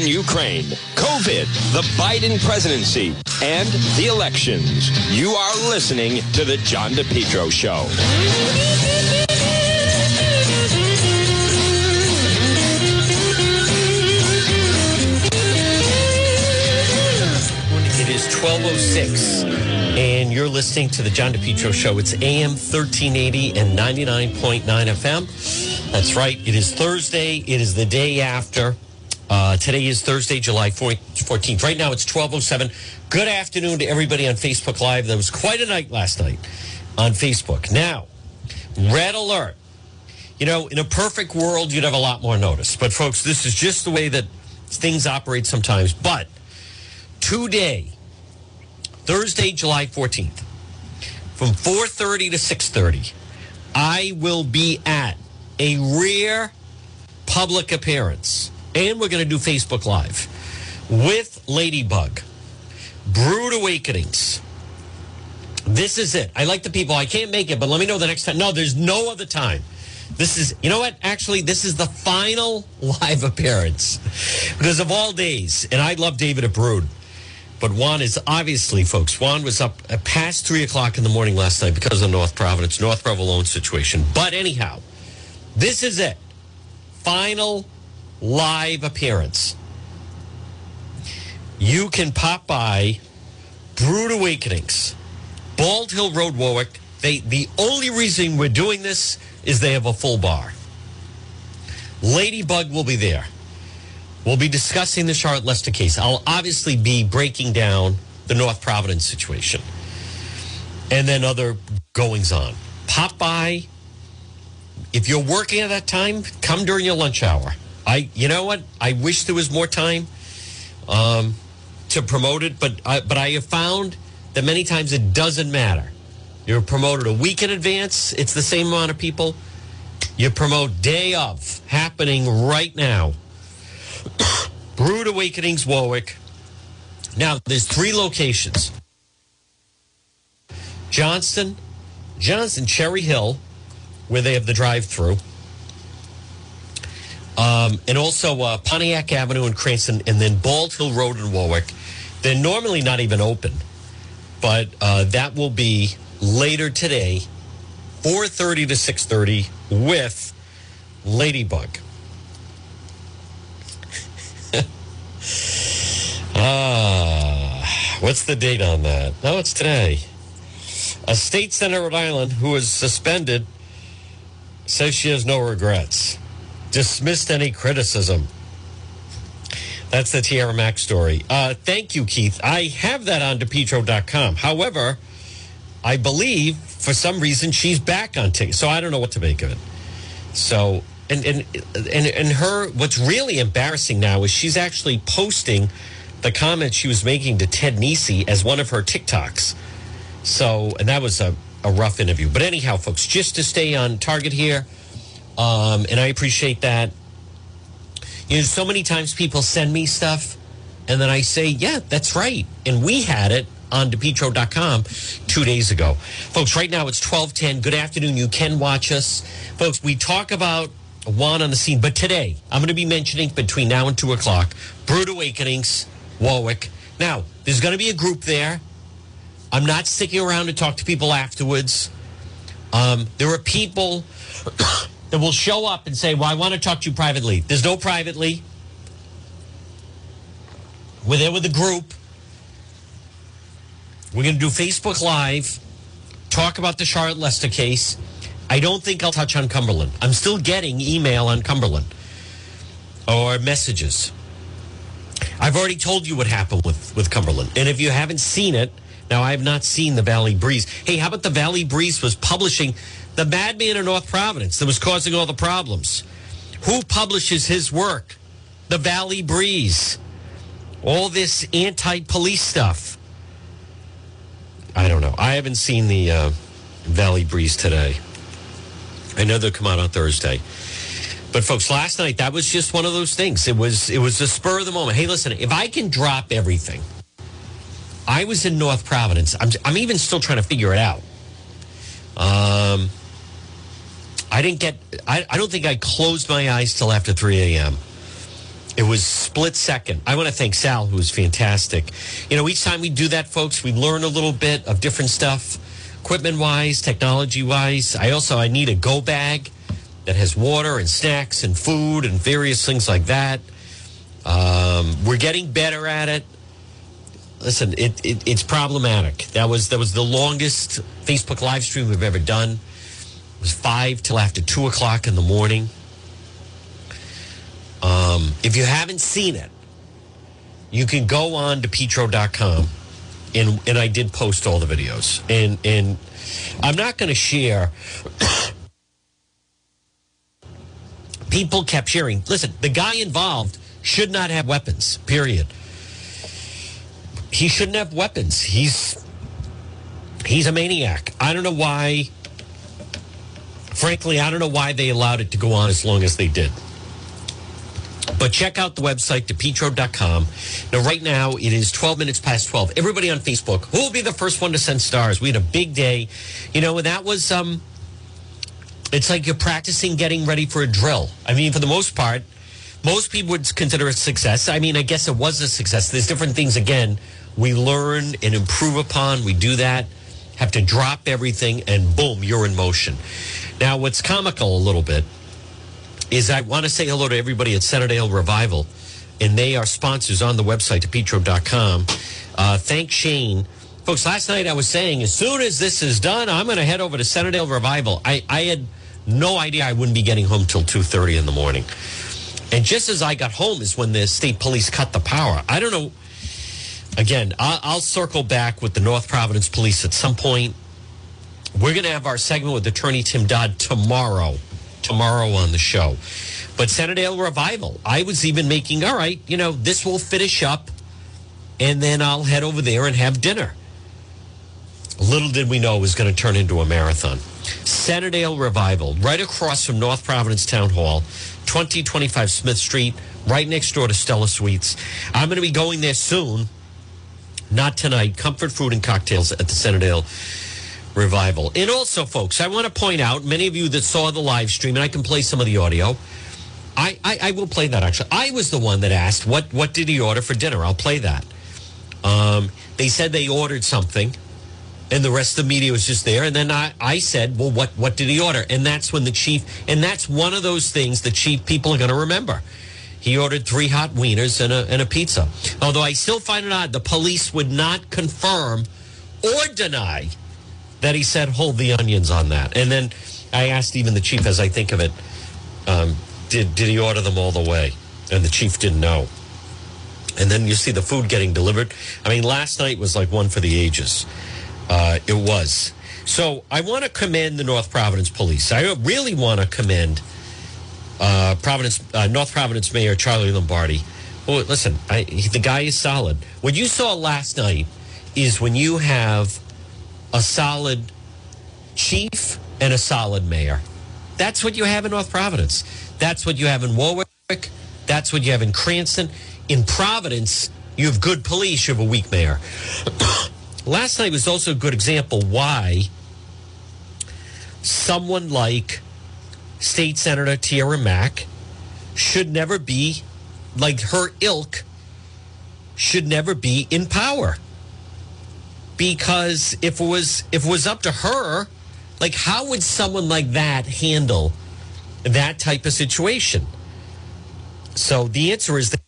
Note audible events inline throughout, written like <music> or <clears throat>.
in Ukraine, COVID, the Biden presidency, and the elections. You are listening to The John DePetro Show. It is 1206, and you're listening to the John DePetro Show. It's AM 1380 and 99.9 FM. That's right. It is Thursday. It is the day after. Uh, today is Thursday, July 14th. Right now it's 1207. Good afternoon to everybody on Facebook Live. That was quite a night last night on Facebook. Now, red alert. You know, in a perfect world, you'd have a lot more notice. But, folks, this is just the way that things operate sometimes. But today, Thursday, July 14th, from 4.30 to 6.30, I will be at a rare public appearance. And we're going to do Facebook Live with Ladybug. Brewed Awakenings. This is it. I like the people. I can't make it, but let me know the next time. No, there's no other time. This is, you know what? Actually, this is the final <laughs> live appearance because of all days. And I love David at Brewed. But Juan is obviously, folks, Juan was up past three o'clock in the morning last night because of the North Providence, North Provolone situation. But anyhow, this is it. Final live appearance. You can pop by Brewed Awakenings, Bald Hill Road, Warwick. They the only reason we're doing this is they have a full bar. Ladybug will be there. We'll be discussing the Charlotte Lester case. I'll obviously be breaking down the North Providence situation and then other goings on. Pop by. If you're working at that time, come during your lunch hour. I, you know what? I wish there was more time um, to promote it, but I, but I have found that many times it doesn't matter. You're promoted a week in advance; it's the same amount of people. You promote day of, happening right now. <coughs> Brewed Awakenings, Warwick. Now, there's three locations Johnston, Johnston, Cherry Hill, where they have the drive through, um, and also uh, Pontiac Avenue in Cranston, and then Bald Hill Road in Warwick. They're normally not even open, but uh, that will be later today, 4.30 to 6.30 with Ladybug. <laughs> Ah, what's the date on that? No, it's today. A state senator of Rhode Island who was suspended says she has no regrets. Dismissed any criticism. That's the Tiara Mack story. Uh, thank you, Keith. I have that on DePetro.com. However, I believe for some reason she's back on TikTok. So I don't know what to make of it. So and and and and her what's really embarrassing now is she's actually posting the comments she was making to Ted Nesi as one of her TikToks. So and that was a, a rough interview. But anyhow, folks, just to stay on target here, um, and I appreciate that. You know, so many times people send me stuff, and then I say, "Yeah, that's right," and we had it on DePetro.com two days ago. Folks, right now it's 1210. Good afternoon. You can watch us. Folks, we talk about Juan on the scene, but today I'm going to be mentioning between now and 2 o'clock Brewed Awakenings, Warwick. Now, there's going to be a group there. I'm not sticking around to talk to people afterwards. Um, there are people that will show up and say, Well, I want to talk to you privately. There's no privately. We're there with a group. We're going to do Facebook Live, talk about the Charlotte Lester case. I don't think I'll touch on Cumberland. I'm still getting email on Cumberland or messages. I've already told you what happened with, with Cumberland. And if you haven't seen it, now I have not seen the Valley Breeze. Hey, how about the Valley Breeze was publishing the madman in North Providence that was causing all the problems? Who publishes his work? The Valley Breeze. All this anti police stuff. I don't know. I haven't seen the uh, Valley Breeze today. I know they'll come out on Thursday. But folks, last night that was just one of those things. It was it was the spur of the moment. Hey, listen, if I can drop everything, I was in North Providence. I'm I'm even still trying to figure it out. Um, I didn't get. I, I don't think I closed my eyes till after 3 a.m. It was split second. I want to thank Sal, who was fantastic. You know, each time we do that, folks, we learn a little bit of different stuff, equipment wise, technology wise. I also I need a go bag that has water and snacks and food and various things like that. Um, we're getting better at it. Listen, it, it, it's problematic. That was that was the longest Facebook live stream we've ever done. It was five till after two o'clock in the morning. Um, if you haven't seen it, you can go on to petro.com and and I did post all the videos. And and I'm not going to share <coughs> people kept sharing. Listen, the guy involved should not have weapons. Period. He shouldn't have weapons. He's he's a maniac. I don't know why frankly, I don't know why they allowed it to go on as long as they did. But check out the website, depetro.com. Now, right now, it is 12 minutes past 12. Everybody on Facebook, who will be the first one to send stars? We had a big day. You know, and that was, um, it's like you're practicing getting ready for a drill. I mean, for the most part, most people would consider it a success. I mean, I guess it was a success. There's different things, again, we learn and improve upon. We do that, have to drop everything, and boom, you're in motion. Now, what's comical a little bit is I want to say hello to everybody at Centredale Revival, and they are sponsors on the website, petro.com. Uh, thank Shane. Folks, last night I was saying, as soon as this is done, I'm going to head over to Centredale Revival. I, I had no idea I wouldn't be getting home till 2.30 in the morning. And just as I got home is when the state police cut the power. I don't know. Again, I'll, I'll circle back with the North Providence Police at some point. We're going to have our segment with Attorney Tim Dodd tomorrow tomorrow on the show. But Centredale Revival, I was even making, all right, you know, this will finish up and then I'll head over there and have dinner. Little did we know it was going to turn into a marathon. Centredale Revival, right across from North Providence Town Hall, 2025 Smith Street, right next door to Stella Suites. I'm going to be going there soon, not tonight. Comfort food and cocktails at the Centredale revival. And also, folks, I want to point out many of you that saw the live stream, and I can play some of the audio. I, I, I will play that actually. I was the one that asked, what, what did he order for dinner? I'll play that. Um, they said they ordered something, and the rest of the media was just there. And then I, I said, well, what, what did he order? And that's when the chief, and that's one of those things the chief people are going to remember. He ordered three hot wieners and a, and a pizza. Although I still find it odd, the police would not confirm or deny that he said hold the onions on that. And then I asked even the chief, as I think of it, um, did did he order them all the way? And the chief didn't know. And then you see the food getting delivered. I mean, last night was like one for the ages. Uh, it was. So I want to commend the North Providence Police. I really want to commend uh, Providence, uh, North Providence Mayor Charlie Lombardi. Well, listen, I, he, the guy is solid. What you saw last night is when you have a solid chief and a solid mayor. That's what you have in North Providence. That's what you have in Warwick. That's what you have in Cranston. In Providence, you have good police, you have a weak mayor. <coughs> Last night was also a good example why someone like State Senator Tiara Mack should never be, like her ilk, should never be in power because if it was if it was up to her, like how would someone like that handle that type of situation? So the answer is that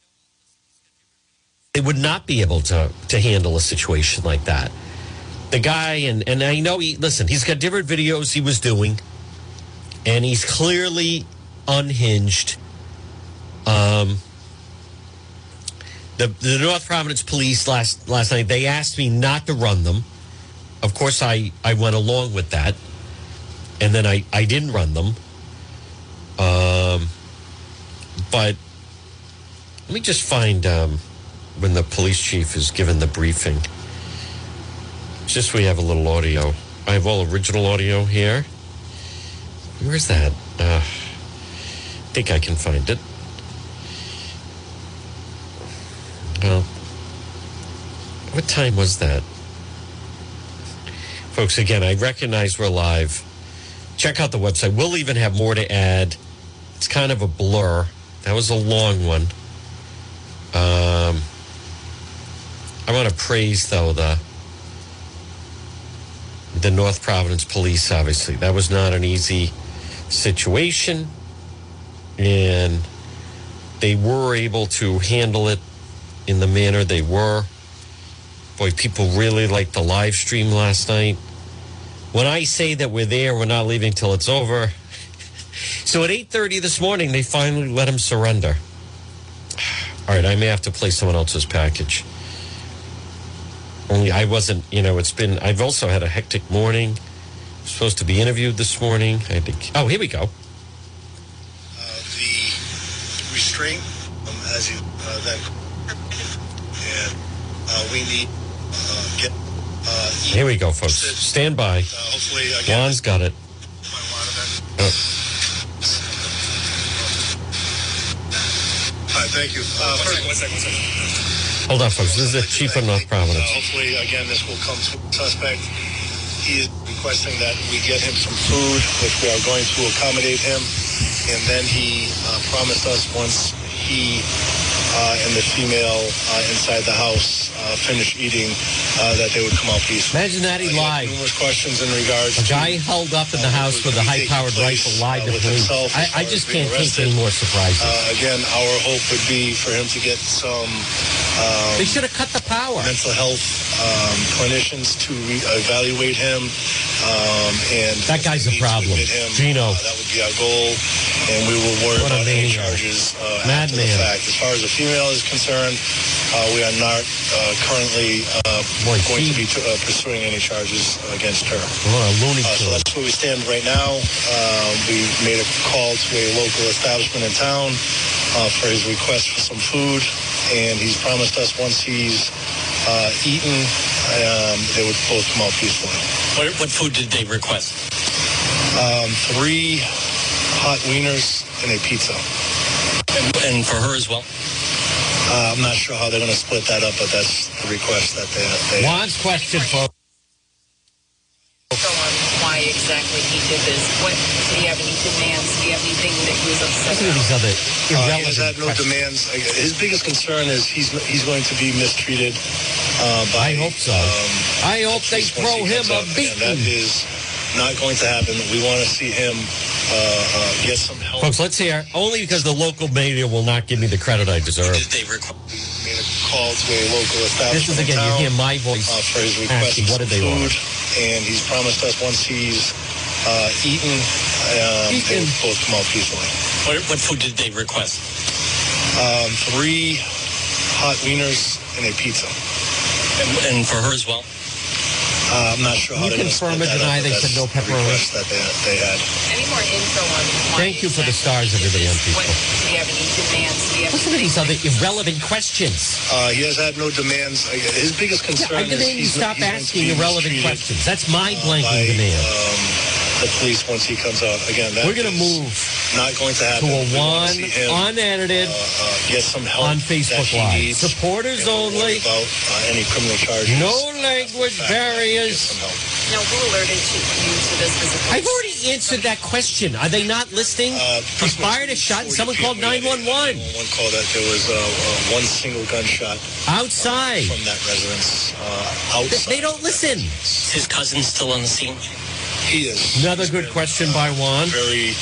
they would not be able to to handle a situation like that. The guy and and I know he listen, he's got different videos he was doing, and he's clearly unhinged. Um the, the North Providence police last last night they asked me not to run them. Of course, I I went along with that, and then I I didn't run them. Um, but let me just find um, when the police chief is given the briefing. Just we have a little audio. I have all original audio here. Where's that? Uh, I think I can find it. Well, what time was that? Folks, again, I recognize we're live. Check out the website. We'll even have more to add. It's kind of a blur. That was a long one. Um, I want to praise, though, the the North Providence Police, obviously. That was not an easy situation. And they were able to handle it in the manner they were. Boy, people really liked the live stream last night. When I say that we're there, we're not leaving till it's over. <laughs> So at 8:30 this morning, they finally let him surrender. <sighs> All right, I may have to play someone else's package. Only I wasn't, you know, it's been, I've also had a hectic morning. supposed to be interviewed this morning. I had to, oh, here we go. Uh, the restraint um, as you uh, then we need uh, get uh, Here we go, folks. Stand by. uh, hopefully again Juan's got it. my water then. Oh, Hi, thank you. Uh, first, one second, one second. hold on, folks. This is a chief of North Uh, Providence. hopefully, again, this will come to suspect. He is requesting that we get him some food, which we are going to accommodate him. And then he uh, promised us once he uh, and the female uh, inside the house uh, finish eating uh, that they would come out peaceful. Imagine that he Uh, lied. Numerous questions in regards A to guy held up in the house with a high-powered rifle lied to police. I, I just can't take any more surprises. Uh, again, our hope would be for him to get some um, They should have cut the power. mental health um, clinicians to re- evaluate him. Um, and That guy's a if we need to problem. him, Gino. uh, that would be our goal, and we will worry What about any charges uh, after the Madman. fact. As far as the female is concerned, uh, we are not uh, currently uh, Boy, going she- to be t- uh, pursuing any charges against her. What a looney so that's where we stand right now. Um, we made a call to a local establishment in town uh, for his request for some food, and he's promised us once he's uh, eaten, um, they would both come out peacefully. What, what food did they request? Um, three hot wieners and a pizza. And, and for her as well? Uh, I'm not sure how they're going to split that up, but that's the request that they, they Juan's question, folks. So on why exactly he did this. What did he have any demands? Did he have anything that he was upset Listen to about? these other Uh, he has had no questions. demands. His biggest concern is he's he's going to be mistreated uh, by. I hope so. Um, I hope they throw him a up, and that beating. is not going to happen. We want to see him uh, uh, get some help. Folks, let's hear. Only because the local media will not give me the credit I deserve. Did they request? made a call to a local This is again, in you hear my voice uh, for his request asking, what did they food, order? and he's promised us once he's uh, eaten, um, they Eaten. would both come out peacefully. What, what food did they request? Um, three hot wieners and a pizza. And, and for her as well? Uh, I'm not sure how You they're going to confirm or deny they but said no that's the pepperoni? that they, they had. Any more info on why Thank you for the stars, he did everybody on this? What Facebook. did he have any demands? Did he have Listen to these other irrelevant questions. Uh, he has had no demands. His biggest concern I is demand you he's, stop he's asking irrelevant questions. That's my uh, blanking by, demand. Um, the police once he comes out. Again, that We're going to move Not going to happen. to happen. a We wanna one him, unedited uh, uh, get some help on that Facebook he Live. needs, Supporters we'll only. About uh, any criminal charges. No language barriers. some help. Now, who alerted to you to this visitor? I've already answered that question. Are they not listening? Uh, he fired a shot and someone called people, we had a 911 One call that there was uh, uh, one single gunshot outside. from that residence uh, They, outside. they don't listen. Is his cousin still on the scene? He is. Another good question by Juan. Very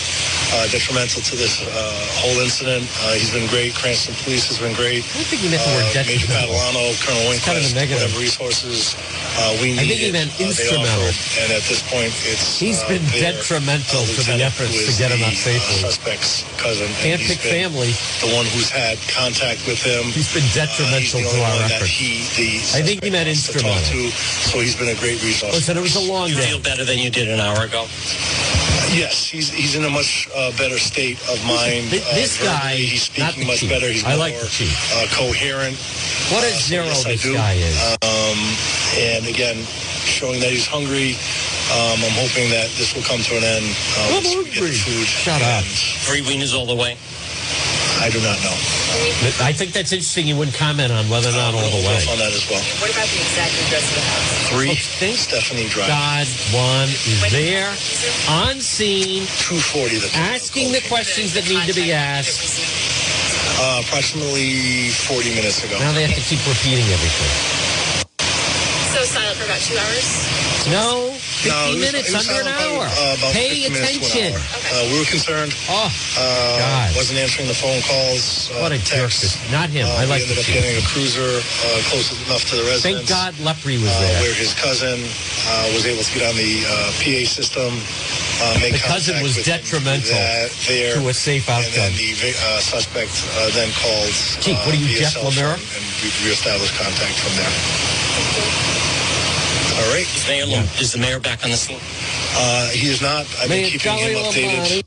uh, detrimental to this uh, whole incident. Uh, he's been great. Cranston Police has been great. I don't think he meant the word Uh, Major detrimental. Catalano, Colonel kind of negative. whatever resources uh, we I think he meant uh, instrumental. offer. And at this point, it's He's uh, been their, detrimental to the efforts to get him the, out safely. Uh, suspect's cousin. can't pick family. The one who's had contact with him. He's been Uh, detrimental he's to our one efforts. he, I think he meant suspect to instrumental. to, so he's been a great resource. Listen, it was a long You day. feel better than you did an hour ago? Yes, he's he's in a much uh, better state of mind. Thi- uh, this guy, verbally. he's not speaking the much chief. better. He's I more like the chief. Uh, coherent. What a Uh, so zero yes, I this do. guy is. Um, and again, showing that he's hungry. Um, I'm hoping that this will come to an end. Uh, I'm we get hungry. the food. Shut up. And Three wieners all the way? I do not know. I think that's interesting. You wouldn't comment on whether or not all the We'll way. hold off on that as well. What about the exact address of the house? Three, Folks, thank Stephanie Drive. God, one is there on scene, 240. The asking the questions that need to be asked. Uh, approximately 40 minutes ago. Now they have to keep repeating everything. For about two hours? No, 15 No, was- minutes, under an hour. probably, uh, about Pay 50 minutes to an attention. hour. Uh, we were concerned. Oh, Uh, God. wasn't answering the phone calls. Uh, what a jerk. texts. this- Not him. Uh, I like we ended up getting a cruiser uh, close enough to the residence. Thank. God Lepre was uh, there. where his cousin uh, was able to get on the uh, PA system. Uh, make The cousin was with detrimental there, to a safe outcome. And outcome. then the uh, suspect uh, then called. Chief, uh, what are you, via Jeff Lemire? And we reestablished contact from there. All right. Is, mayor, is the mayor back on the scene? Uh, he is not. I've been Mayor keeping him updated.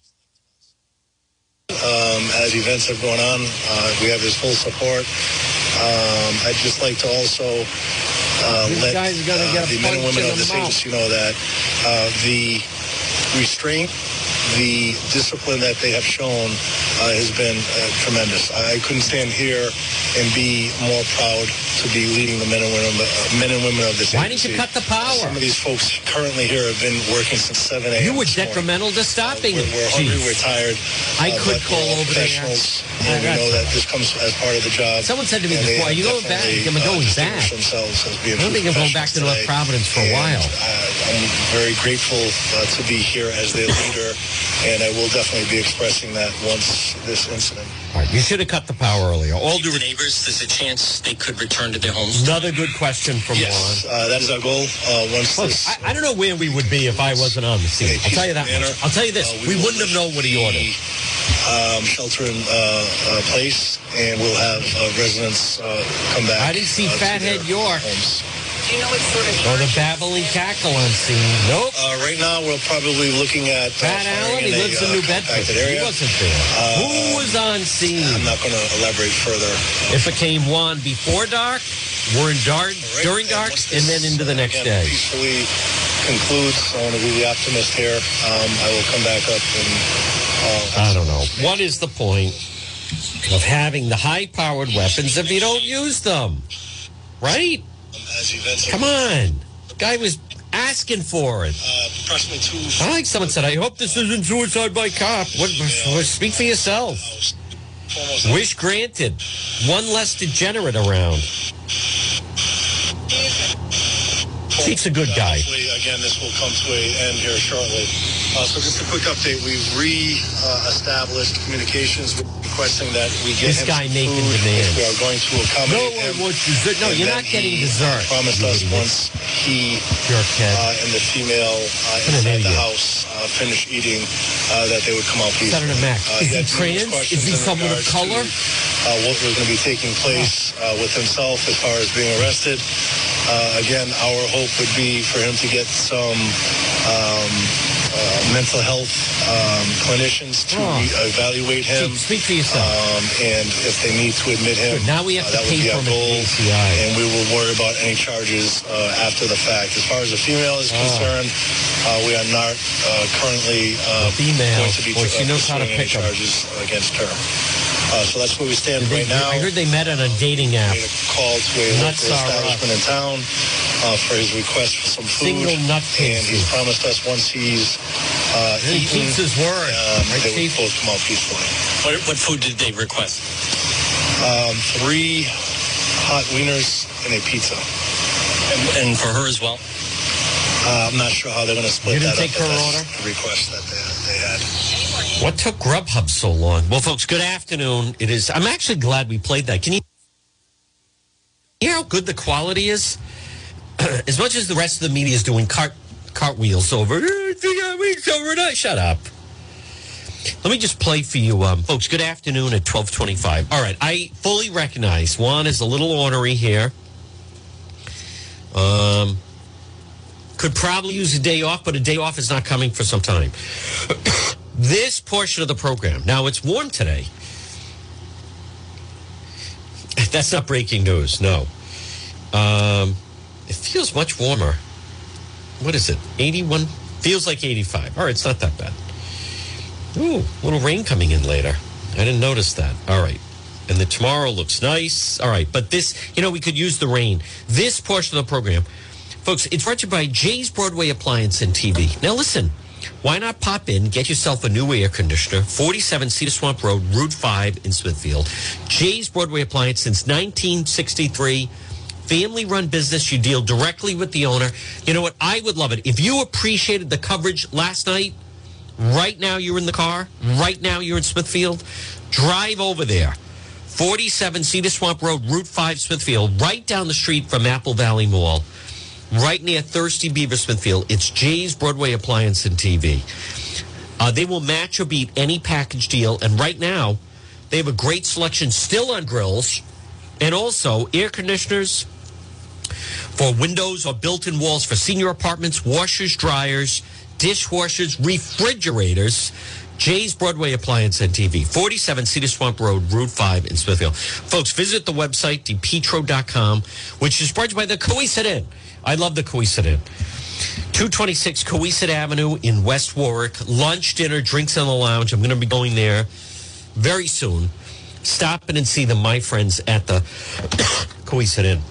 Um, as events have gone on. Uh, we have his full support. Um, I'd just like to also uh, let guys are gonna uh, the men and women of this mouth. agency know that uh, the restraint, the discipline that they have shown uh, has been uh, tremendous. I couldn't stand here and be more proud to be leading the men and women, uh, men and women of this Why didn't you cut the power? Some of these folks currently here have been working since 7 a.m. You were detrimental to stopping We're, we're hungry, we're tired. I uh, could call all over there. I And we know that this comes as part of the job. Someone said to me before, have "You going back?" I'm going uh, back. Themselves as being I don't think I'm going back to North Providence for a while. Uh, I'm very grateful uh, to be here as their leader, and I will definitely be expressing that once this incident. All right, you should have cut the power earlier. All due the neighbors, there's a chance they could return to their homes. Another good question from Yes, Juan. uh, that is our goal. Uh, once Look, this I, I don't know where we would be if I wasn't on the scene. I'll tell you that much. I'll tell you this: Uh, we will wouldn't have known what he ordered. the, Um, shelter in uh, uh, place, and we'll have uh, residents uh, come back. I didn't see uh, Fathead their York. Homes. Do you know what sort of Or the cackle on scene. Nope. Uh, right now, we're probably looking at uh, Pat Allen, he lives in uh, New Bedford. compacted He wasn't there. Who was on scene? I'm not going to elaborate further. If it came Juan before dark, we're in dark, Right? during dark, once and then into the uh, next again, day. Peacefully concludes. I want to be the optimist here. Um, I will come back up and. Uh, I don't know. What is the point of having the high powered weapons if you don't use them? Right? Come on. Guy was asking for it. Uh. I like someone said, I hope this isn't suicide by cop. What, speak for yourself. Almost Wish granted. One less degenerate around. Chief's a good guy. Again, this will come to an end here shortly. Uh, so just a quick update. We've re-established communications requesting that we get This guy making food. demands. We are going to No accommodate one him. wants dessert. No, And you're not getting dessert. promised us once he uh, and the female uh, inside the house uh, finish eating, uh, that they would come out peacefully. Senator Mack, Uh, is he trans? Is he someone of color? To, uh, what was going to be taking place uh, with himself as far as being arrested. Uh, again, our hope would be for him to get some um, uh, mental health um, clinicians to Oh. evaluate him. Speak for yourself. Um, and if they need to admit him, Good. Now we have uh, to that would be our goal. And we will worry about any charges uh, after the fact. As far as the female is Ah. concerned, uh, we are not uh, currently uh, female. going to be Boy, she knows how to pick any pick 'em. charges against her. Uh, so that's where we stand they- right now. I heard they met on a dating app. Made a call to a local up. establishment in town uh, for his request for some food. Single nut And he's promised us once he's uh, He eaten, keeps his word. um, Right, they would Chief? both come out peacefully. What, what food did they request? Um, three hot wieners and a pizza. And, and for her as well? Uh, I'm not sure how they're going to split You didn't that take up. but her order? the request that they, they had. What took Grubhub so long? Well, folks, good afternoon. It is. I'm actually glad we played that. Can you hear how good the quality is? <clears throat> as much as the rest of the media is doing cart cartwheels over, "Eh, overnight. Shut up. Let me just play for you, um, folks. Good afternoon at twelve twenty-five. All right, I fully recognize Juan is a little ornery here. Um, could probably use a day off, but a day off is not coming for some time. <clears throat> this portion of the program. Now it's warm today. <laughs> That's not breaking news. No. Um, it feels much warmer. What is it? 81? Feels like 85. All right, it's not that bad. Ooh, little rain coming in later. I didn't notice that. All right. And the tomorrow looks nice. All right. But this, you know, we could use the rain. This portion of the program, folks, it's brought to you by Jay's Broadway Appliance and TV. Now, listen, why not pop in, get yourself a new air conditioner, 47 Cedar Swamp Road, Route 5 in Smithfield. Jay's Broadway Appliance since 1963. Family run business. You deal directly with the owner. You know what? I would love it. If you appreciated the coverage last night, right now you're in the car, right now you're in Smithfield, drive over there. 47 Cedar Swamp Road, Route 5, Smithfield, right down the street from Apple Valley Mall, right near Thirsty Beaver, Smithfield. It's Jay's Broadway Appliance and TV. Uh, they will match or beat any package deal. And right now, they have a great selection still on grills and also air conditioners for windows or built in walls for senior apartments, washers, dryers, dishwashers, refrigerators. Jay's Broadway Appliance and TV, 47 Cedar Swamp Road, Route 5 in Smithfield. Folks, visit the website, depetro.com, which is brought to you by the Cowesett Inn. I love the Cowesett Inn. 226 Cowesett Avenue in West Warwick. Lunch, dinner, drinks in the lounge. I'm going to be going there very soon. Stop in and see the my friends, at the <coughs> Cowesett Inn.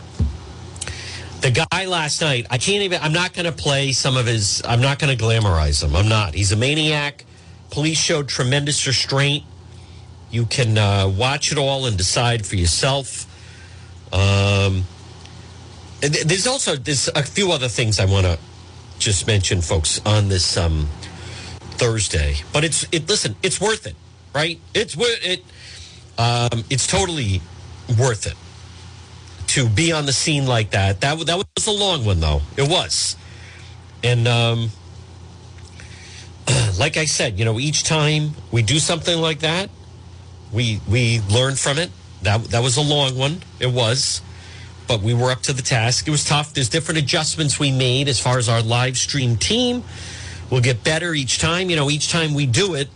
The guy last night, I can't even, I'm not going to play some of his, I'm not going to glamorize him. I'm not. He's a maniac. Police showed tremendous restraint. You can uh, watch it all and decide for yourself. Um, th- there's also there's a few other things I want to just mention, folks, on this um, Thursday. But it's it. Listen, it's worth it, right? It's worth it. Um, it's totally worth it to be on the scene like that. That that was a long one, though. It was, and um, <clears throat> like I said, you know, each time we do something like that, we we learn from it. That that was a long one. It was, but we were up to the task. It was tough. There's different adjustments we made as far as our live stream team. We'll get better each time. You know, each time we do it,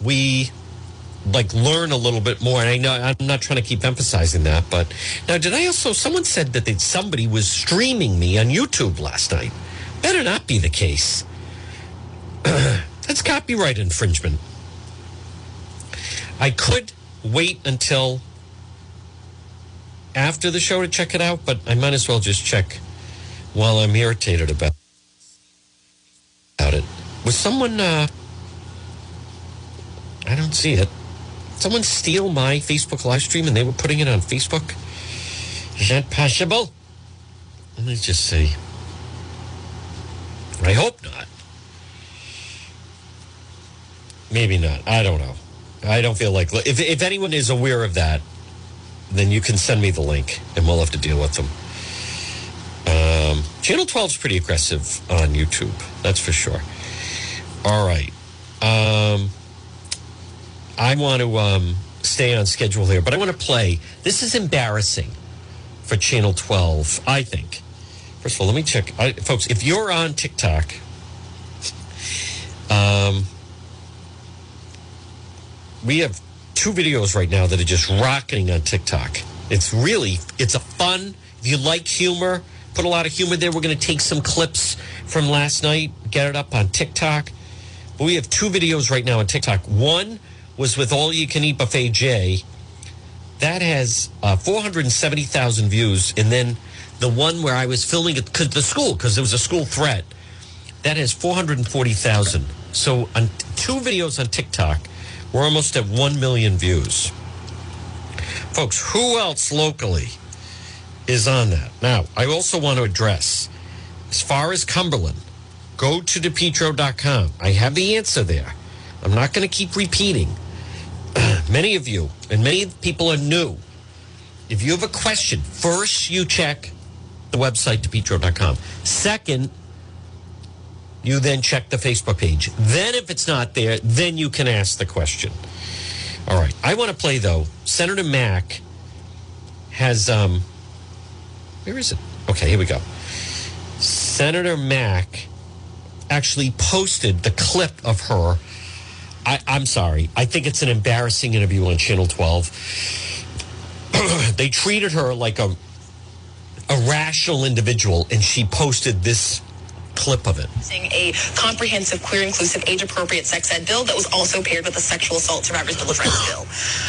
we like learn a little bit more. And I know I'm not trying to keep emphasizing that, but now did I also? Someone said that somebody was streaming me on YouTube last night. Better not be the case. <clears throat> That's copyright infringement. I could wait until after the show to check it out, but I might as well just check while I'm irritated about about it. Was someone? Uh, I don't see it. Someone steal my Facebook live stream and they were putting it on Facebook. Is that possible? Let me just see. I hope not. Maybe not. I don't know. I don't feel like if if anyone is aware of that, then you can send me the link and we'll have to deal with them. Um, Channel 12 is pretty aggressive on YouTube, that's for sure. All right. Um, I want to um, stay on schedule here, but I want to play. This is embarrassing for Channel 12, I think. First of all, let me check. I, folks, if you're on TikTok, um, we have two videos right now that are just rocketing on TikTok. It's really, it's a fun. If you like humor, put a lot of humor there. We're going to take some clips from last night, get it up on TikTok. But we have two videos right now on TikTok. One was with All You Can Eat Buffet J. That has uh, 470,000 views. And then the one where I was filming the school, because it was a school threat, that has 440,000. So on two videos on TikTok, we're almost at 1 million views. Folks, who else locally is on that? Now, I also want to address as far as Cumberland, go to depetro.com. I have the answer there. I'm not going to keep repeating. Many of you and many people are new. If you have a question, first you check the website depetro.com. Second, you then check the Facebook page. Then, if it's not there, then you can ask the question. All right. I want to play, though. Senator Mack has, um, where is it? Okay, here we go. Senator Mack actually posted the clip of her. I, I'm sorry. I think it's an embarrassing interview on Channel 12. <clears throat> they treated her like a, a rational individual, and she posted this clip of it. A comprehensive, queer, inclusive, age appropriate sex ed bill that was also paired with a sexual assault survivors bill of rights <sighs> bill.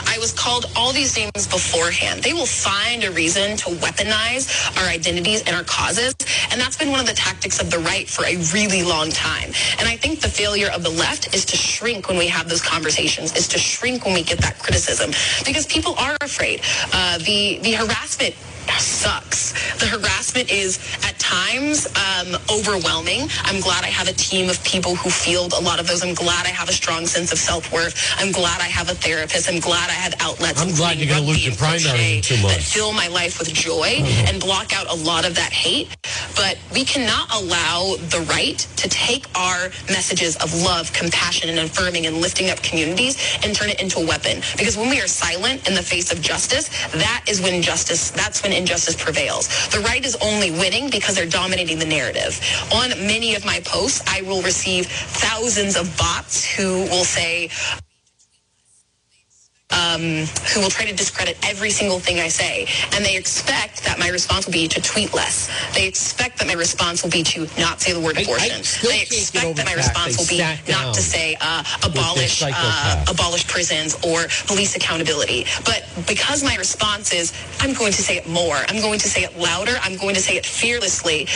I was called all these names beforehand. They will find a reason to weaponize our identities and our causes. And that's been one of the tactics of the right for a really long time. And I think the failure of the left is to shrink when we have those conversations, is to shrink when we get that criticism because people are afraid. Uh, the, the harassment sucks. The harassment is at times um, overwhelming. I'm glad I have a team of people who field a lot of those. I'm glad I have a strong sense of self-worth. I'm glad I have a therapist. I'm glad I have outlets. I'm glad you're lose rugby your and primary That fill my life with joy and block out a lot of that hate. But we cannot allow the right to take our messages of love, compassion, and affirming and lifting up communities and turn it into a weapon. Because when we are silent in the face of justice, that is when justice, that's when injustice prevails. The right is only winning because they're dominating the narrative. On many of my posts, I will receive thousands of bots who will say, um, who will try to discredit every single thing I say. And they expect that my response will be to tweet less. They expect that my response will be to not say the word I- I abortion. they expect that my response will be not to say uh, abolish uh, abolish prisons or police accountability. But because my response is, I'm going to say it more. I'm going to say it louder. I'm going to say it fearlessly.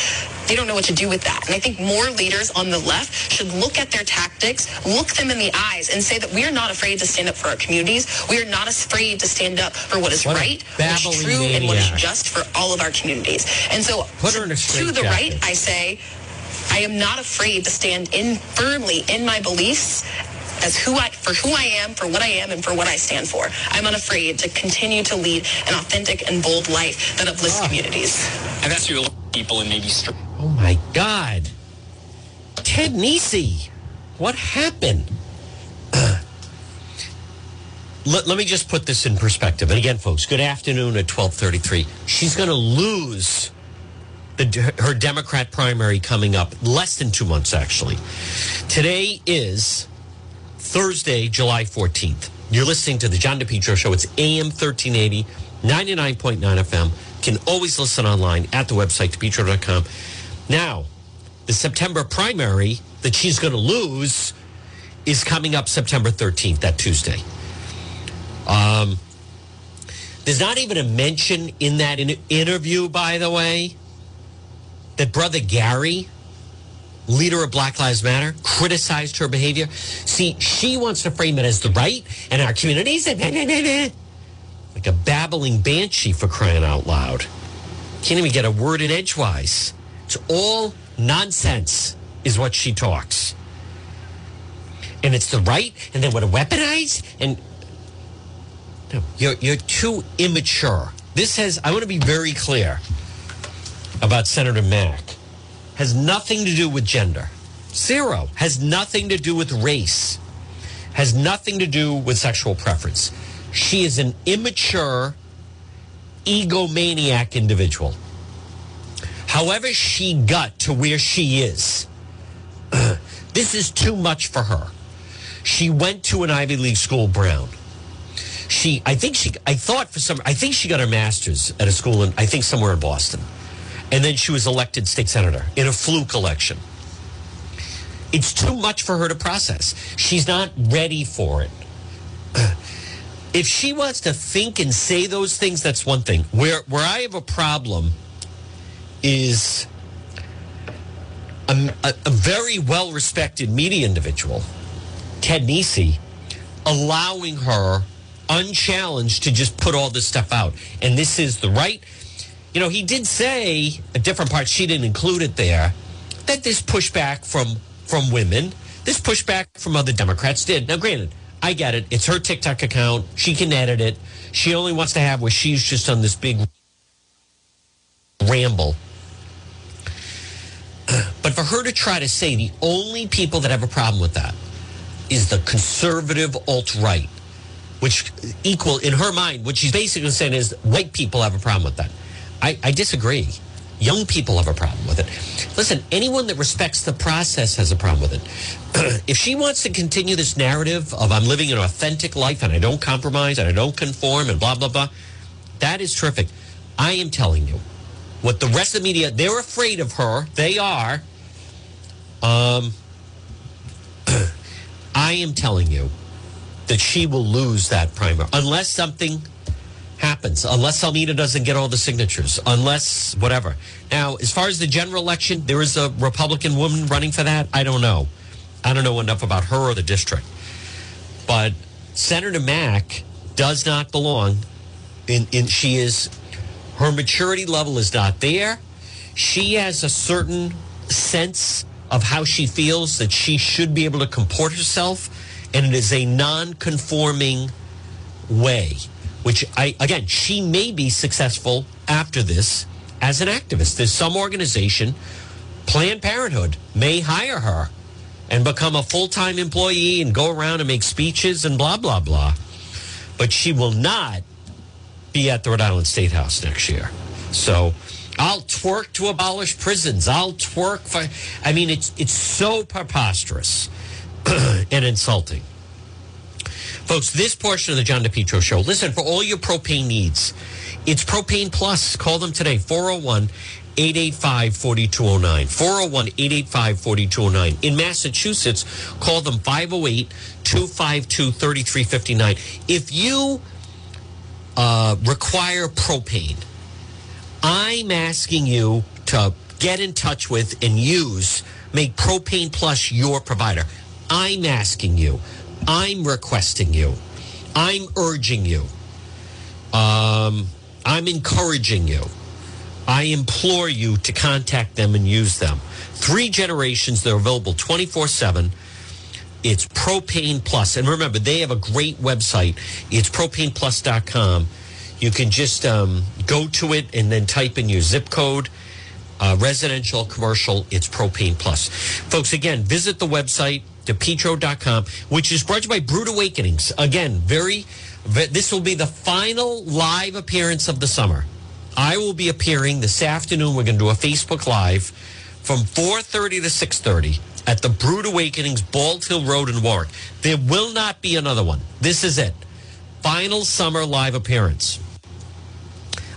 They don't know what to do with that. And I think more leaders on the left should look at their tactics, look them in the eyes, and say that we are not afraid to stand up for our communities. We are not afraid to stand up for what is What right, what is babbling true, and what is just for all of our communities. And so, Put her in a to the straitjacket. right, I say, I am not afraid to stand in firmly in my beliefs as who I for who I am, for what I am, and for what I stand for. I'm unafraid to continue to lead an authentic and bold life that uplifts Ah. communities. And that's you to people in maybe str- Oh my God. Ted Nesi. What happened? <clears throat> let, let me just put this in perspective. And again, folks, good afternoon at 1233. She's going to lose the, her Democrat primary coming up less than two months, actually. Today is Thursday, July 14th. You're listening to the John DePetro Show. It's AM 1380, 99.9 FM. Can always listen online at the website, depetro.com. Now, the September primary that she's going to lose is coming up September 13th, that Tuesday. Um, there's not even a mention in that in- interview, by the way, that brother Gary, leader of Black Lives Matter, criticized her behavior. See, she wants to frame it as the right and our communities, like a babbling banshee for crying out loud. Can't even get a word in edgewise. It's all nonsense, is what she talks. And it's the right, and they want to weaponize, and no, you're you're too immature. This has I want to be very clear about Senator Mack. Has nothing to do with gender. Zero. Has nothing to do with race. Has nothing to do with sexual preference. She is an immature, egomaniac individual. However, she got to where she is, <clears throat> this is too much for her. She went to an Ivy League school, Brown. She, I think she, I thought for some, I think she got her master's at a school in, I think somewhere in Boston. And then she was elected state senator in a fluke election. It's too much for her to process. She's not ready for it. <clears throat> If she wants to think and say those things, that's one thing. Where where I have a problem is a, a, a very well respected media individual, Ted Nesi, allowing her unchallenged to just put all this stuff out. And this is the right. You know, he did say a different part, she didn't include it there, that this pushback from from women, this pushback from other Democrats did. Now, granted, I get it. It's her TikTok account. She can edit it. She only wants to have where she's just on this big ramble. <clears throat> But for her to try to say the only people that have a problem with that is the conservative alt right, which equal in her mind, what she's basically saying is white people have a problem with that. I, I disagree. Young people have a problem with it. Listen, anyone that respects the process has a problem with it. <clears throat> if she wants to continue this narrative of I'm living an authentic life and I don't compromise and I don't conform and blah, blah, blah, that is terrific. I am telling you, what the rest of the media, they're afraid of her. They are. Um, <clears throat> I am telling you that she will lose that primary unless something happens, unless Almeida doesn't get all the signatures, unless whatever. Now, as far as the general election, there is a Republican woman running for that. I don't know. I don't know enough about her or the district. But Senator Mack does not belong in, in she is Her maturity level is not there. She has a certain sense of how she feels that she should be able to comport herself, and it is a non conforming way, which I, again, she may be successful after this as an activist. There's some organization, Planned Parenthood, may hire her and become a full time employee and go around and make speeches and blah, blah, blah. But she will not be at the Rhode Island State House next year. So I'll twerk to abolish prisons. I'll twerk for, I mean, it's, it's so preposterous <clears throat> and insulting. Folks, this portion of the John DePetro show, listen, for all your propane needs, it's Propane Plus. Call them today, 401 885 4209. 401 885 4209. In Massachusetts, call them 508 252 3359. If you uh, require propane, I'm asking you to get in touch with and use, make Propane Plus your provider. I'm asking you. I'm requesting you. I'm urging you. Um, I'm encouraging you. I implore you to contact them and use them. Three generations, they're available 24 7. It's Propane Plus. And remember, they have a great website. It's propaneplus.com. You can just um, go to it and then type in your zip code. Uh, residential, commercial, it's Propane Plus. Folks, again, visit the website, depetro.com, which is brought to you by Brewed Awakenings. Again, very, ve- this will be the final live appearance of the summer. I will be appearing this afternoon. We're going to do a Facebook Live from 4.30 to 6.30 at the Brewed Awakenings, Bald Hill Road in Warwick. There will not be another one. This is it. Final summer live appearance.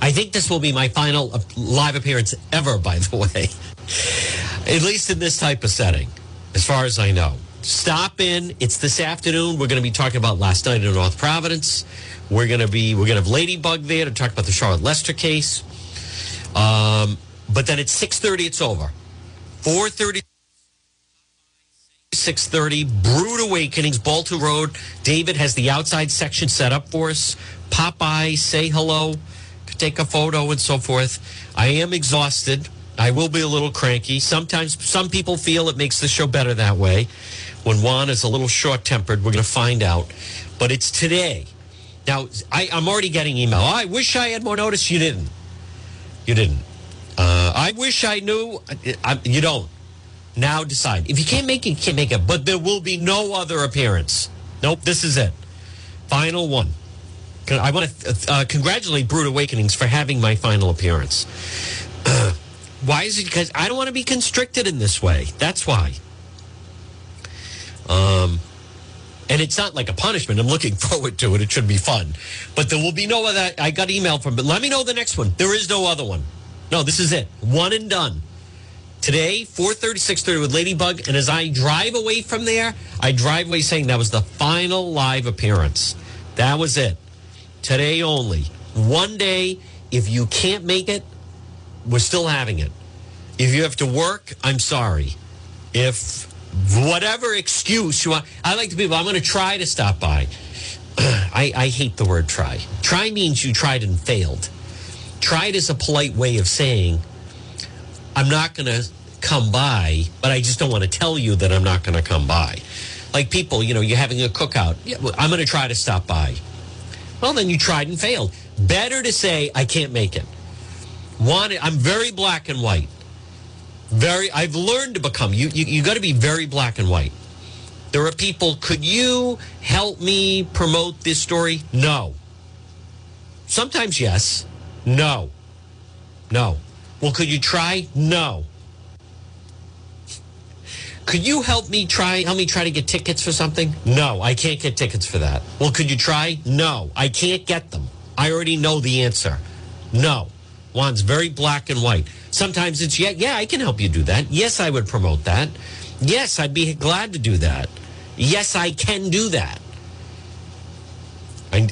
I think this will be my final uh, live appearance ever, by the <laughs> way. At least in this type of setting, as far as I know. Stop in. It's this afternoon. We're going to be talking about last night in North Providence. We're going to be we're going to have Ladybug there to talk about the Charlotte Lester case. Um, but then at six thirty, it's over. Four thirty. 6.30 brewed awakenings bald hill road david has the outside section set up for us pop by say hello take a photo and so forth i am exhausted i will be a little cranky sometimes some people feel it makes the show better that way when juan is a little short-tempered we're going to find out but it's today now I, i'm already getting email i wish i had more notice you didn't you didn't uh, i wish i knew I, you don't now decide. If you can't make it, you can't make it. But there will be no other appearance. Nope, this is it. Final one. I want to uh, congratulate Brewed Awakenings for having my final appearance. <clears throat> why is it? Because I don't want to be constricted in this way. That's why. Um, and it's not like a punishment. I'm looking <laughs> forward to it. It should be fun. But there will be no other. I got email from. But let me know the next one. There is no other one. No, this is it. One and done. Today, 4.30, 6.30 with Ladybug. And as I drive away from there, I drive away saying that was the final live appearance. That was it. Today only. One day, if you can't make it, we're still having it. If you have to work, I'm sorry. If whatever excuse you want, I like to be, I'm going to try to stop by. <clears throat> I, I hate the word try. Try means you tried and failed. Tried is a polite way of saying, I'm not going to come by, but I just don't want to tell you that I'm not going to come by. Like people, you know, you're having a cookout. I'm going to try to stop by. Well, then you tried and failed. Better to say I can't make it. One, I'm very black and white. Very, I've learned to become. You, you, you got to be very black and white. There are people. Could you help me promote this story? No. Sometimes yes. No. No. Well, could you try? No. Could you help me try help me try to get tickets for something? No, I can't get tickets for that. Well, could you try? No, I can't get them. I already know the answer. No. Juan's very black and white. Sometimes it's yeah, yeah, I can help you do that. Yes, I would promote that. Yes, I'd be glad to do that. Yes, I can do that. I,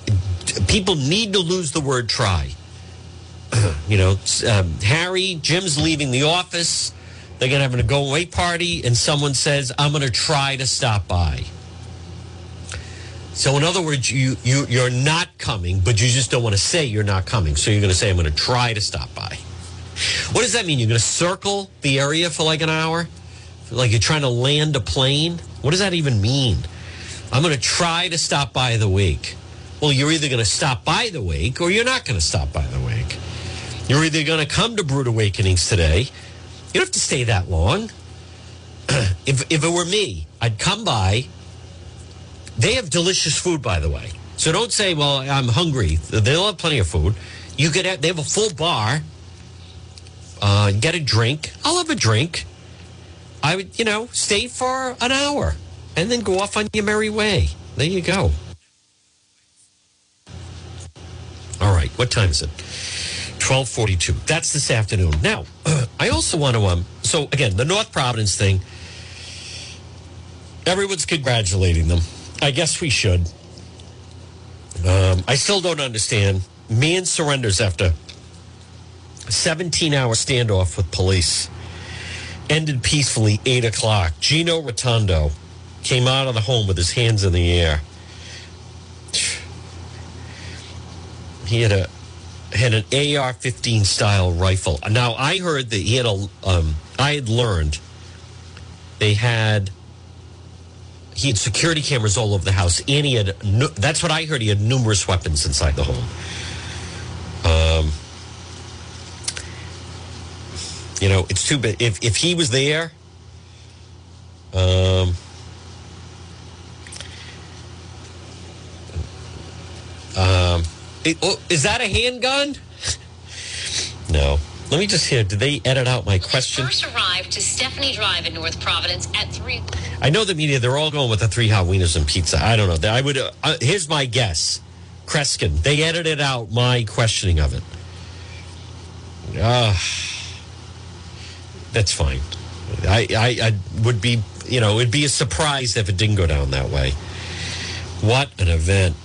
people need to lose the word try <clears throat> you know, um, Harry, Jim's leaving the office. They're going to have a go away party, and someone says, I'm going to try to stop by. So in other words, you you you're not coming, but you just don't want to say you're not coming. So you're going to say I'm going to try to stop by. What does that mean? You're going to circle the area for like an hour? Like you're trying to land a plane? What does that even mean? I'm going to try to stop by the wake. Well, you're either going to stop by the wake or you're not going to stop by the wake. You're either going to come to Brewed Awakenings today. You don't have to stay that long. <clears throat> if, if it were me, I'd come by. They have delicious food, by the way. So don't say, well, I'm hungry. They'll have plenty of food. You could have, they have a full bar. Uh, get a drink. I'll have a drink. I would, you know, stay for an hour and then go off on your merry way. There you go. All right, what time is it? 1242. That's this afternoon. Now, <clears throat> I also want to, um, so again, the North Providence thing, everyone's congratulating them. I guess we should. Um, I still don't understand. Man surrenders after 17 hour standoff with police. Ended peacefully, 8 o'clock. Gino Rotondo came out of the home with his hands in the air. He had a had an AR-15 style rifle. Now I heard that he had a. Um, I had learned they had he had security cameras all over the house, and he had. That's what I heard. He had numerous weapons inside the home. Um, you know, it's too bad if if he was there. Um. Um, it- oh, is that a handgun? <laughs> no. Let me just hear. Did they edit out my question? First arrived to Stephanie Drive in North Providence at 3 I know the media, they're all going with the three hot wieners and pizza. I don't know. I would, uh, uh, here's my guess Kreskin. They edited out my questioning of it. Ah, that's fine. I, I, I would be, you know, it'd be a surprise if it didn't go down that way. What an event.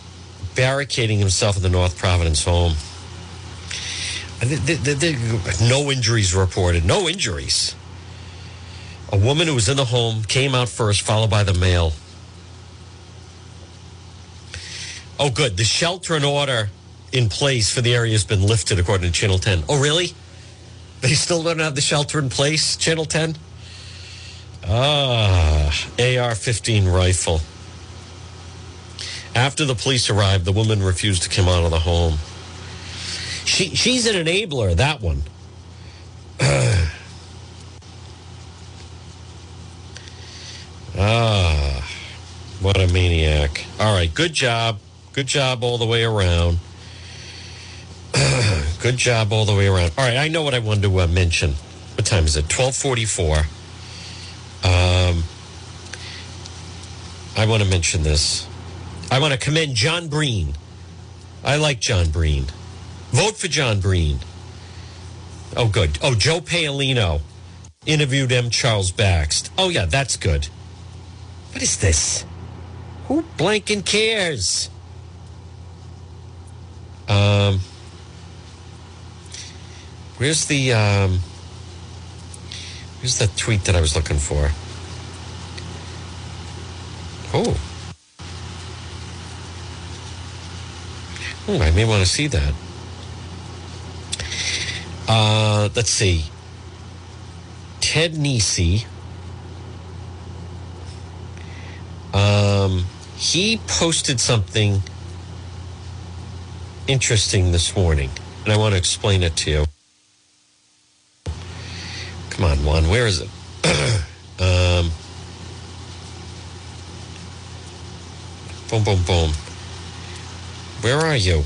Barricading himself in the North Providence home. No injuries reported. No injuries. A woman who was in the home came out first, followed by the male. Oh, good. The shelter and order in place for the area has been lifted, according to Channel 10. Oh, really? They still don't have the shelter in place, Channel 10? Ah, AR 15 rifle. After the police arrived, the woman refused to come out of the home. She, she's an enabler, that one. <clears throat> Ah, what a maniac. All right, good job. Good job all the way around. <clears throat> good job all the way around. All right, I know what I wanted to uh, mention. What time is it? 1244. Um, I want to mention this. I want to commend John Breen. I like John Breen. Vote for John Breen. Oh, good. Oh, Joe Paolino interviewed M. Charles Bakst. Oh, yeah, that's good. What is this? Who blanking cares? Um, where's the um, where's the tweet that I was looking for? Oh, oh, I may want to see that. Uh, let's see. Ted Nesi. Um, he posted something interesting this morning, and I want to explain it to you. Come on, Juan, where is it? <clears throat> um, boom, boom, boom. Where are you?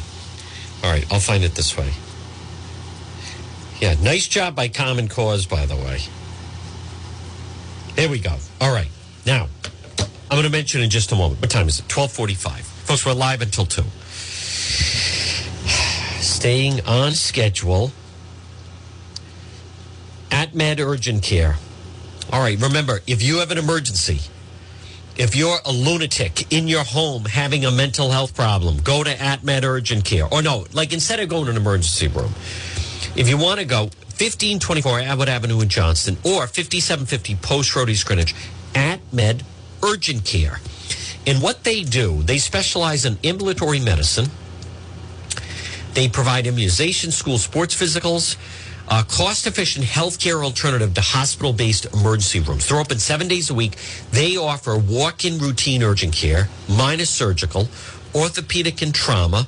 All right, I'll find it this way. Yeah, nice job by Common Cause, by the way. There we go. All right, now. I'm going to mention in just a moment. What time is it? 1245. Folks, we're live until 2. <sighs> Staying on schedule AtMed Urgent Care. All right, remember, if you have an emergency, if you're a lunatic in your home having a mental health problem, go to AtMed Urgent Care. Or no, like instead of going to an emergency room, if you want to go, 1524 Atwood Avenue in Johnston or 5750 Post Road East Greenwich at Med Urgent Care. And what they do, they specialize in ambulatory medicine. They provide immunization, school sports physicals, uh, cost efficient healthcare alternative to hospital based emergency rooms. They're open seven days a week. They offer walk in routine urgent care, minus surgical, orthopedic and trauma,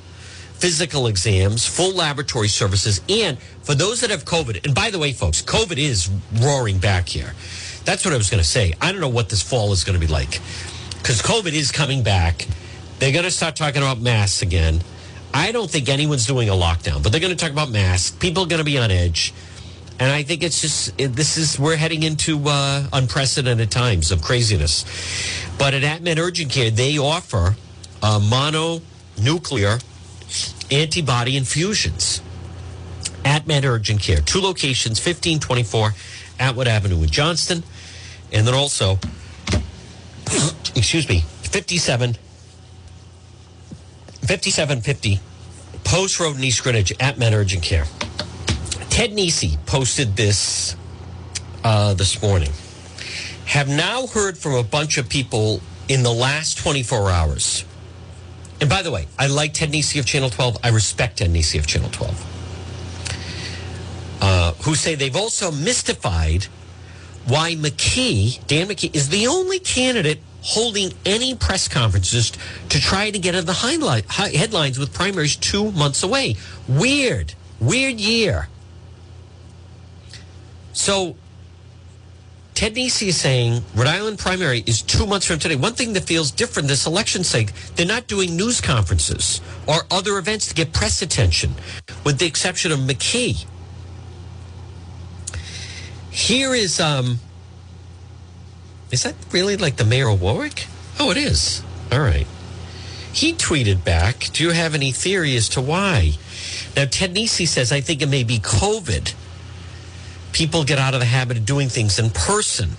physical exams, full laboratory services, and for those that have COVID, and by the way, folks, COVID is roaring back here. That's what I was going to say. I don't know what this fall is going to be like because COVID is coming back. They're going to start talking about masks again. I don't think anyone's doing a lockdown, but they're going to talk about masks. People are going to be on edge. And I think it's just, this is, we're heading into uh, unprecedented times of craziness. But at AtMed Urgent Care, they offer uh, mononuclear antibody infusions. AtMed Urgent Care, two locations, 1524 Atwood Avenue in Johnston. And then also, <clears throat> excuse me, 57 5750 Post Road in East Greenwich AtMed Urgent Care. Ted Nesi posted this uh, this morning. Have now heard from a bunch of people in the last 24 hours. And by the way, I like Ted Nesi of Channel 12. I respect Ted Nesi of Channel 12. Uh, who say they've also mystified why McKee, Dan McKee, is the only candidate holding any press conferences to try to get in the highlight, high headlines with primaries two months away. Weird, weird year. So Ted Nesi is saying Rhode Island primary is two months from today. One thing that feels different this election sake, they're not doing news conferences or other events to get press attention, with the exception of McKee. Here is um is that really like the mayor of Warwick? Oh, it is. All right. He tweeted back, Do you have any theory as to why? Now, Ted Nesi says, I think it may be COVID. People get out of the habit of doing things in person.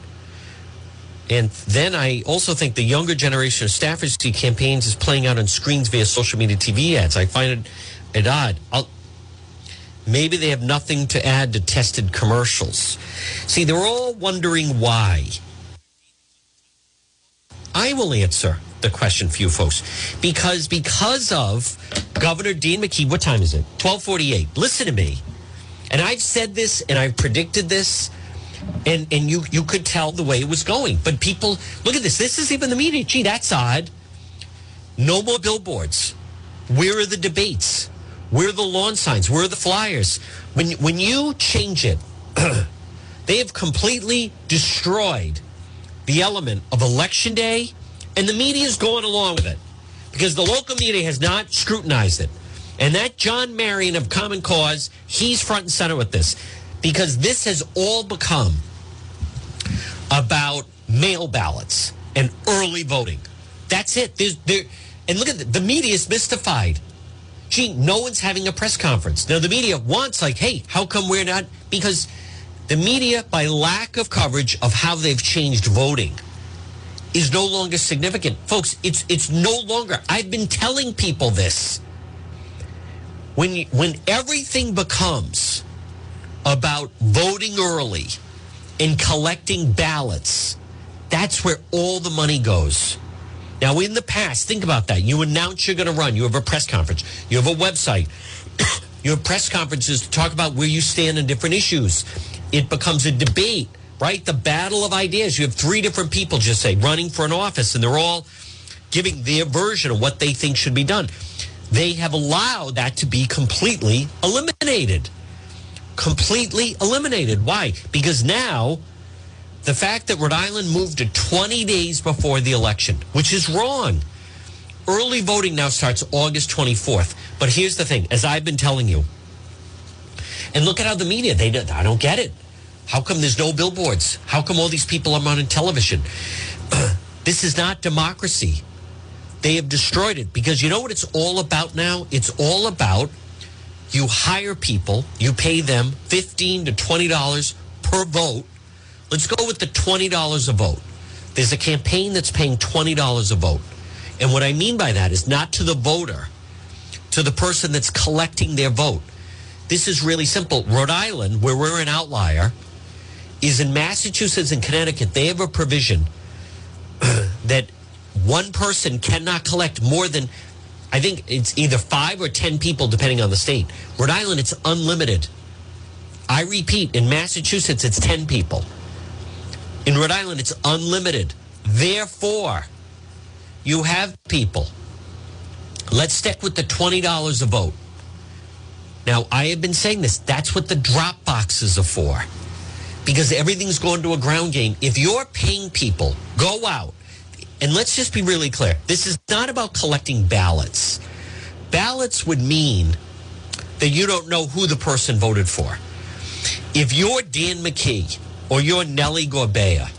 And then I also think the younger generation of staffers see campaigns is playing out on screens via social media TV ads. I find it, it odd. I'll, maybe they have nothing to add to tested commercials. See, they're all wondering why. I will answer the question for you folks because because of Governor Dan McKee. What time is it? Twelve forty eight. Listen to me, and I've said this and I've predicted this, and and you you could tell the way it was going. But people look at this. This is even the media. Gee, that's odd. No more billboards. Where are the debates? Where are the lawn signs? Where are the flyers? When when you change it, <clears throat> they have completely destroyed the element of election day, and the media is going along with it because the local media has not scrutinized it. And that John Marion of Common Cause, he's front and center with this because this has all become about mail ballots and early voting. That's it. There's, there, and look at the, the media is mystified. Gee, no one's having a press conference. Now, the media wants, like, hey, how come we're not? Because the media, by lack of coverage of how they've changed voting, is no longer significant. Folks, it's it's no longer. I've been telling people this. When you, when everything becomes about voting early and collecting ballots, that's where all the money goes. Now, in the past, think about that. You announce you're going to run. You have a press conference. You have a website. <coughs> you have press conferences to talk about where you stand on different issues it becomes a debate, right? The battle of ideas. You have three different people, just say, running for an office, and they're all giving their version of what they think should be done. They have allowed that to be completely eliminated. Completely eliminated. Why? Because now the fact that Rhode Island moved to 20 days before the election, which is wrong. Early voting now starts August 24th. But here's the thing, as I've been telling you, and look at how the media, they I don't get it. How come there's no billboards? How come all these people are on television? <clears throat> this is not democracy. They have destroyed it because you know what it's all about now? It's all about you hire people, you pay them 15 to $20 per vote. Let's go with the $20 a vote. There's a campaign that's paying $20 a vote. And what I mean by that is not to the voter, to the person that's collecting their vote. This is really simple. Rhode Island, where we're an outlier, is in Massachusetts and Connecticut. They have a provision <clears throat> that one person cannot collect more than, I think it's either five or 10 people, depending on the state. Rhode Island, it's unlimited. I repeat, in Massachusetts, it's 10 people. In Rhode Island, it's unlimited. Therefore, you have people. Let's stick with the $20 a vote. Now, I have been saying this. That's what the drop boxes are for. Because everything's going to a ground game. If you're paying people, go out. And let's just be really clear. This is not about collecting ballots. Ballots would mean that you don't know who the person voted for. If you're Dan McKee or you're Nellie Gorbea,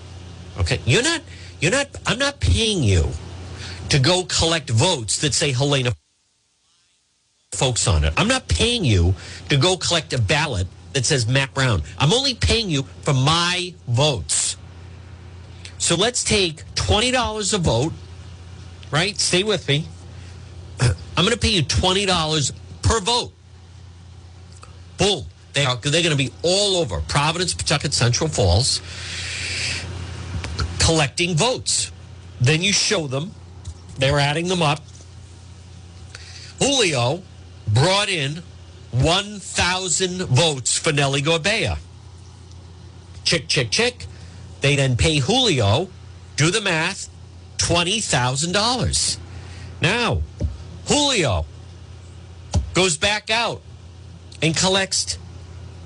okay, you're not, you're not, I'm not paying you to go collect votes that say Helena Foulkes on it. I'm not paying you to go collect a ballot that says Matt Brown. I'm only paying you for my votes. So let's take $20 a vote, right? Stay with me. I'm going to pay you $20 per vote. Boom. They are, they're going to be all over Providence, Pawtucket, Central Falls, collecting votes. Then you show them. They're adding them up. Julio brought in 1,000 votes for Nellie Gorbea. Chick, chick, chick. They then pay Julio, do the math, $20,000. Now, Julio goes back out and collects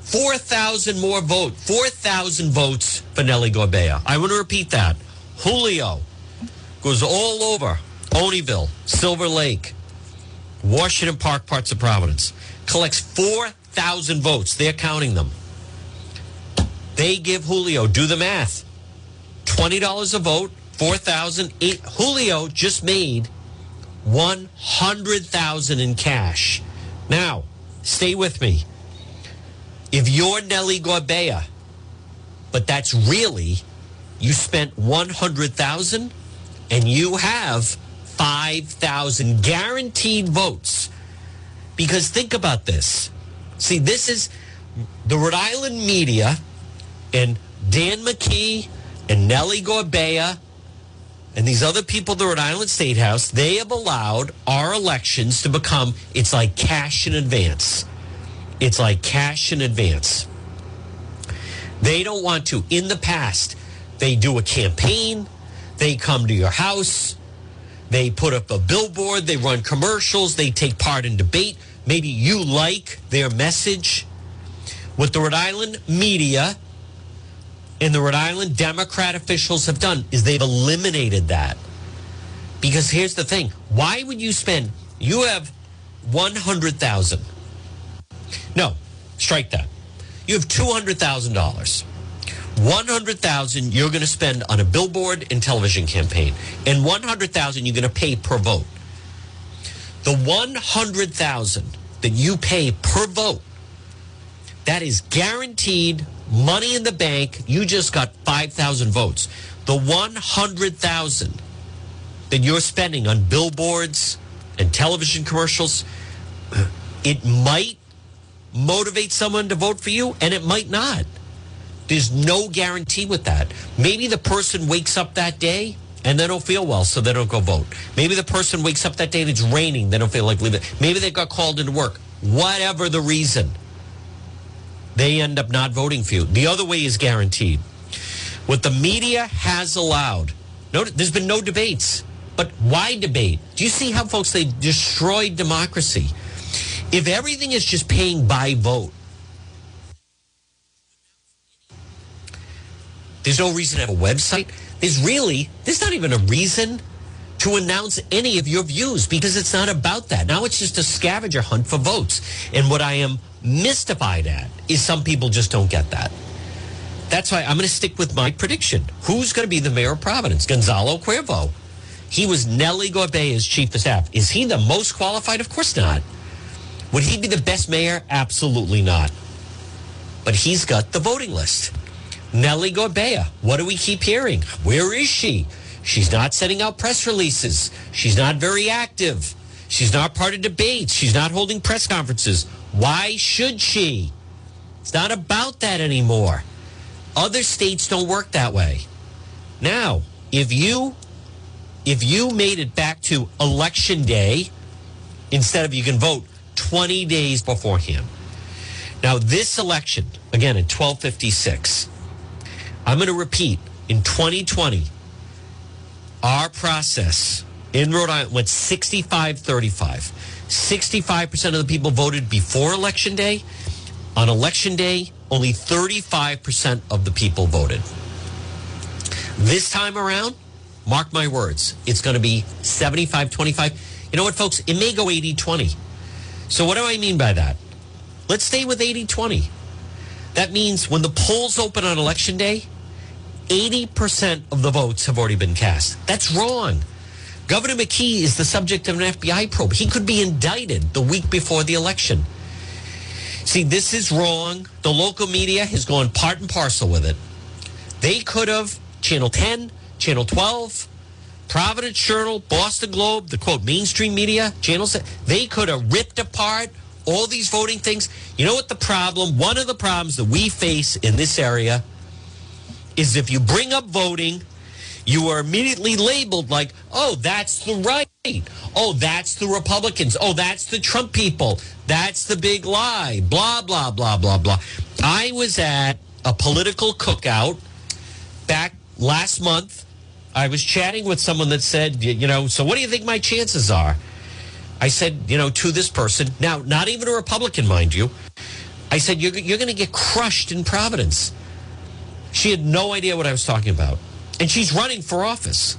4,000 more votes, 4,000 votes for Nellie Gorbea. I want to repeat that. Julio goes all over Olneyville, Silver Lake, Washington Park, parts of Providence, collects 4,000 votes. They're counting them. They give Julio, do the math, $20 a vote, 4,000. Julio just made 100,000 in cash. Now, stay with me. If you're Nellie Gorbea, but that's really, you spent 100,000 and you have 5,000 guaranteed votes. Because think about this. See, this is the Rhode Island media and Dan McKee and Nellie Gorbea and these other people at the Rhode Island State House, they have allowed our elections to become, it's like cash in advance. It's like cash in advance. They don't want to. In the past, they do a campaign, they come to your house, they put up a billboard, they run commercials, they take part in debate. Maybe you like their message. What the Rhode Island media and the Rhode Island Democrat officials have done is they've eliminated that. Because here's the thing why would you spend, you have 100,000. No, strike that. You have $200,000. 100,000 you're going to spend on a billboard and television campaign and 100,000 you're going to pay per vote. The 100,000 that you pay per vote that is guaranteed money in the bank. You just got 5,000 votes. The 100,000 that you're spending on billboards and television commercials, it might motivate someone to vote for you and it might not. There's no guarantee with that. Maybe the person wakes up that day and they don't feel well, so they don't go vote. Maybe the person wakes up that day and it's raining, they don't feel like leaving. Maybe they got called into work. Whatever the reason, they end up not voting for you. The other way is guaranteed. What the media has allowed, no, there's been no debates. But why debate? Do you see how, folks, they destroyed democracy? If everything is just paying by vote, There's no reason to have a website. There's really, there's not even a reason to announce any of your views because it's not about that. Now it's just a scavenger hunt for votes. And what I am mystified at is some people just don't get that. That's why I'm going to stick with my prediction. Who's going to be the mayor of Providence? Gonzalo Cuervo. He was Nellie Gorbea's chief of staff. Is he the most qualified? Of course not. Would he be the best mayor? Absolutely not. But he's got the voting list. Nellie Gorbea. What do we keep hearing? Where is she? She's not sending out press releases. She's not very active. She's not part of debates. She's not holding press conferences. Why should she? It's not about that anymore. Other states don't work that way. Now, if you if you made it back to election day, instead of you can vote 20 days beforehand. Now, this election, again, in 1256, I'm going to repeat in 2020, our process in Rhode Island went 65 35. 65% of the people voted before election day. On election day, only 35% of the people voted. This time around, mark my words, it's going to be 75 25. You know what, folks? It may go 80 20. So, what do I mean by that? Let's stay with 80 20. That means when the polls open on election day, 80% of the votes have already been cast. That's wrong. Governor McKee is the subject of an FBI probe. He could be indicted the week before the election. See, this is wrong. The local media has gone part and parcel with it. They could have, Channel 10, Channel 12, Providence Journal, Boston Globe, the quote, mainstream media, channels, they could have ripped apart all these voting things. You know what the problem, one of the problems that we face in this area is if you bring up voting, you are immediately labeled like, oh, that's the right. Oh, that's the Republicans. Oh, that's the Trump people. That's the big lie. Blah, blah, blah, blah, blah. I was at a political cookout back last month. I was chatting with someone that said, you know, so what do you think my chances are? I said, you know, to this person, now, not even a Republican, mind you. I said, you're, you're going to get crushed in Providence. She had no idea what I was talking about. And she's running for office.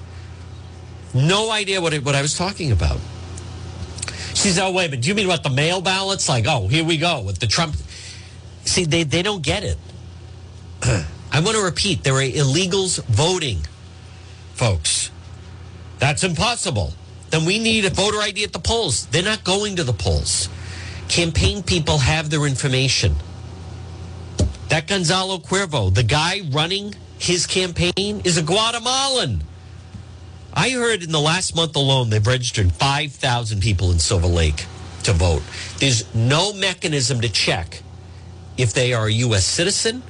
No idea what, it, what I was talking about. She said, oh, wait a minute. Do you mean about the mail ballots? Like, oh, here we go with the Trump. See, they, they don't get it. <clears throat> I want to repeat there are illegals voting, folks. That's impossible. Then we need a voter ID at the polls. They're not going to the polls. Campaign people have their information. That Gonzalo Cuervo, the guy running his campaign, is a Guatemalan. I heard in the last month alone they've registered 5,000 people in Silver Lake to vote. There's no mechanism to check if they are a U.S. citizen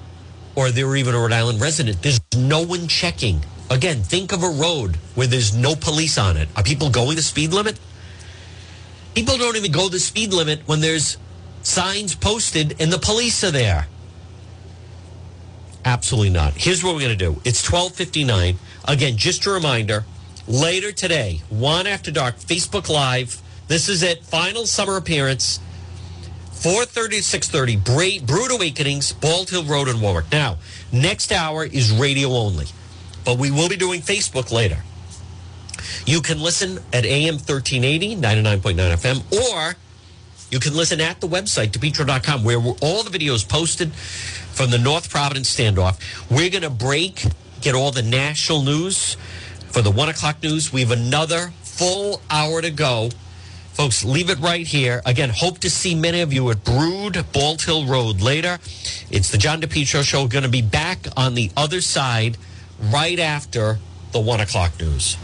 or they're even a Rhode Island resident. There's no one checking. Again, think of a road where there's no police on it. Are people going the speed limit? People don't even go the speed limit when there's signs posted and the police are there. Absolutely not. Here's what we're going to do. It's 12:59. Again, just a reminder, later today, one after dark, Facebook Live. This is it. Final summer appearance. 4.30 to 6.30, Brewed Awakenings, Bald Hill Road in Warwick. Now, next hour is radio only, but we will be doing Facebook later. You can listen at AM 1380, 99.9 FM, or you can listen at the website, depetro.com, where all the videos posted from the North Providence standoff. We're going to break, get all the national news for the one o'clock news. We have another full hour to go. Folks, leave it right here. Again, hope to see many of you at Brewed Bald Hill Road later. It's the John DePetro Show. Going to be back on the other side right after the one o'clock news.